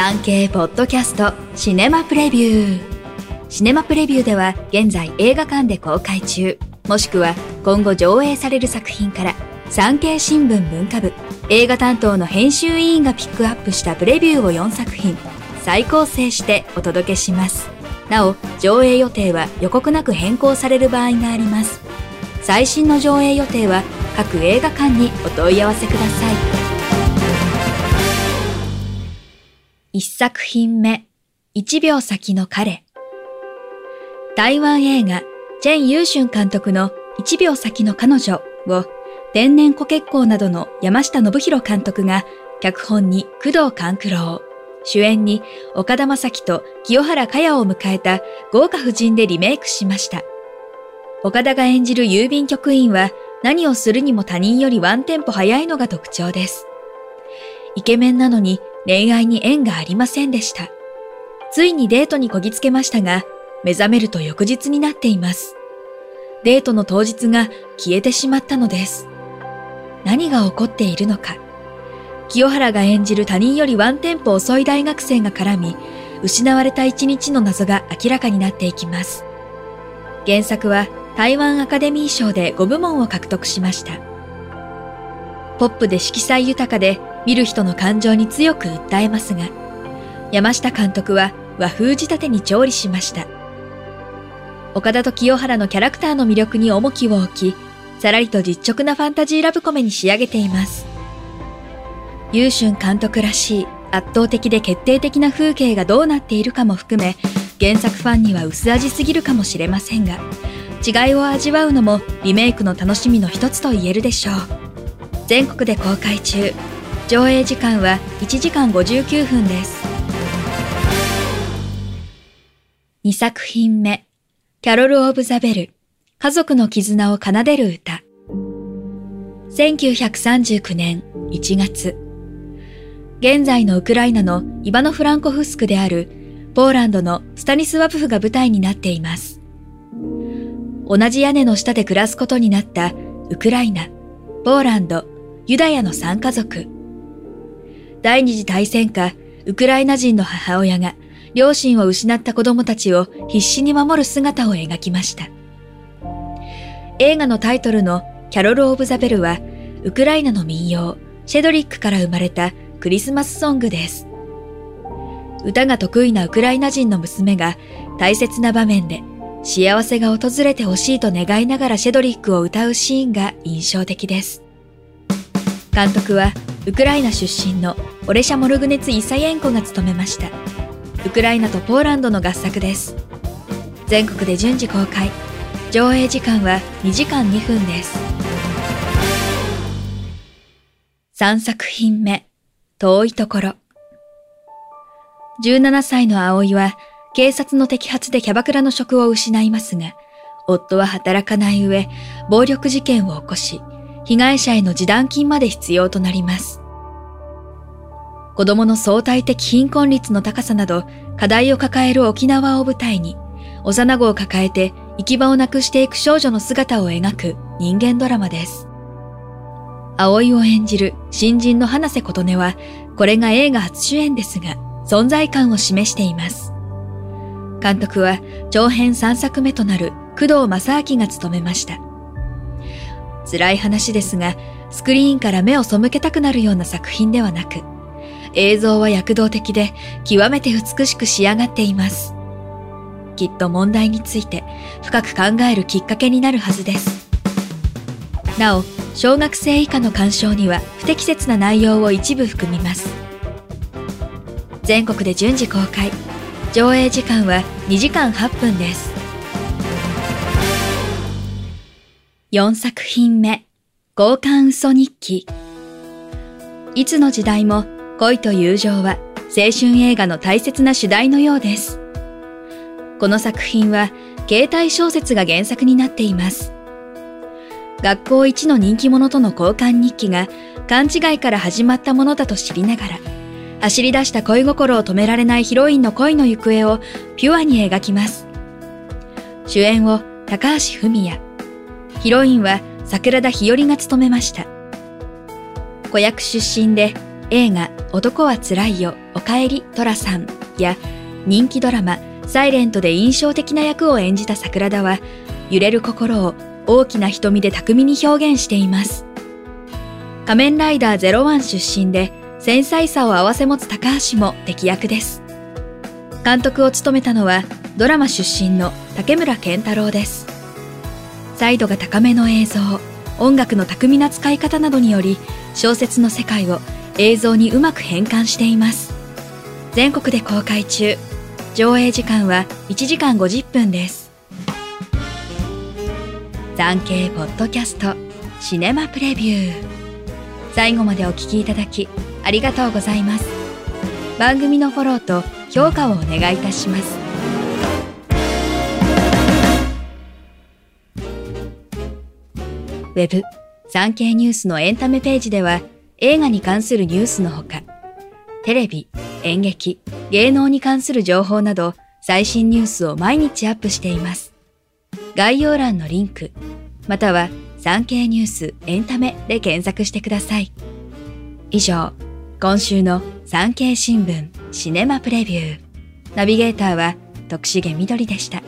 産経ポッドキャストシネマプレビュー。シネマプレビューでは現在映画館で公開中。もしくは今後上映される作品から産経新聞文化部映画担当の編集委員がピックアップしたプレビューを4作品再構成してお届けします。なお上映予定は予告なく変更される場合があります。最新の上映予定は各映画館にお問い合わせください。1作品目1秒先の彼台湾映画チェン・ユーシュン監督の1秒先の彼女を天然コケッコーなどの山下信弘監督が脚本に工藤官九郎、主演に岡田将生と清原果耶を迎えた豪華夫人でリメイクしました。岡田が演じる郵便局員は何をするにも他人よりワンテンポ早いのが特徴です。イケメンなのに恋愛に縁がありませんでした。ついにデートにこぎつけましたが、目覚めると翌日になっています。デートの当日が消えてしまったのです。何が起こっているのか。清原が演じる他人よりワンテンポ遅い大学生が絡み、失われた一日の謎が明らかになっていきます。原作は台湾アカデミー賞で5部門を獲得しました。ポップで色彩豊かで見る人の感情に強く訴えますが、山下監督は和風仕立てに調理しました。岡田と清原のキャラクターの魅力に重きを置き、さらりと実直なファンタジーラブコメに仕上げています。優春監督らしい圧倒的で決定的な風景がどうなっているかも含め、原作ファンには薄味すぎるかもしれませんが、違いを味わうのもリメイクの楽しみの一つと言えるでしょう。全国で公開中。上映時間は1時間59分です。2作品目、キャロル・オブ・ザ・ベル、家族の絆を奏でる歌。1939年1月、現在のウクライナのイバノ・フランコフスクであるポーランドのスタニスワプフが舞台になっています。同じ屋根の下で暮らすことになったウクライナ、ポーランド、ユダヤの3家族。第二次大戦下、ウクライナ人の母親が両親を失った子供たちを必死に守る姿を描きました。映画のタイトルのキャロル・オブ・ザ・ベルは、ウクライナの民謡、シェドリックから生まれたクリスマスソングです。歌が得意なウクライナ人の娘が大切な場面で幸せが訪れてほしいと願いながらシェドリックを歌うシーンが印象的です。監督はウクライナ出身のオレシャ・モルグネツ・イサイェンコが務めました。ウクライナとポーランドの合作です。全国で順次公開。上映時間は2時間2分です。3作品目、遠いところ。17歳の葵は警察の摘発でキャバクラの職を失いますが、夫は働かない上、暴力事件を起こし、被害者への示談金まで必要となります。子供の相対的貧困率の高さなど、課題を抱える沖縄を舞台に、幼子を抱えて行き場をなくしていく少女の姿を描く人間ドラマです。葵を演じる新人の花瀬琴音は、これが映画初主演ですが、存在感を示しています。監督は長編3作目となる工藤正明が務めました。辛い話ですが、スクリーンから目を背けたくなるような作品ではなく、映像は躍動的で極めて美しく仕上がっています。きっと問題について深く考えるきっかけになるはずです。なお、小学生以下の鑑賞には不適切な内容を一部含みます。全国で順次公開。上映時間は2時間8分です。4作品目、交換嘘日記。いつの時代も恋と友情は青春映画の大切な主題のようです。この作品は携帯小説が原作になっています。学校一の人気者との交換日記が勘違いから始まったものだと知りながら、走り出した恋心を止められないヒロインの恋の行方をピュアに描きます。主演を高橋文也。ヒロインは桜田日和が務めました。子役出身で映画男はつらいよ、おかえりトラさんや人気ドラマサイレントで印象的な役を演じた桜田は揺れる心を大きな瞳で巧みに表現しています。仮面ライダー01出身で繊細さを併せ持つ高橋も敵役です。監督を務めたのはドラマ出身の竹村健太郎です。サイドが高めの映像、音楽の巧みな使い方などにより小説の世界を映像にうまく変換しています。全国で公開中。上映時間は1時間50分です。産経ポッドキャストシネマプレビュー。最後までお聞きいただきありがとうございます。番組のフォローと評価をお願いいたします。ウェブ、産経ニュースのエンタメページでは映画に関するニュースのほか、テレビ、演劇、芸能に関する情報など最新ニュースを毎日アップしています。概要欄のリンク、または産経ニュースエンタメで検索してください。以上、今週の産経新聞シネマプレビュー。ナビゲーターは徳重みどりでした。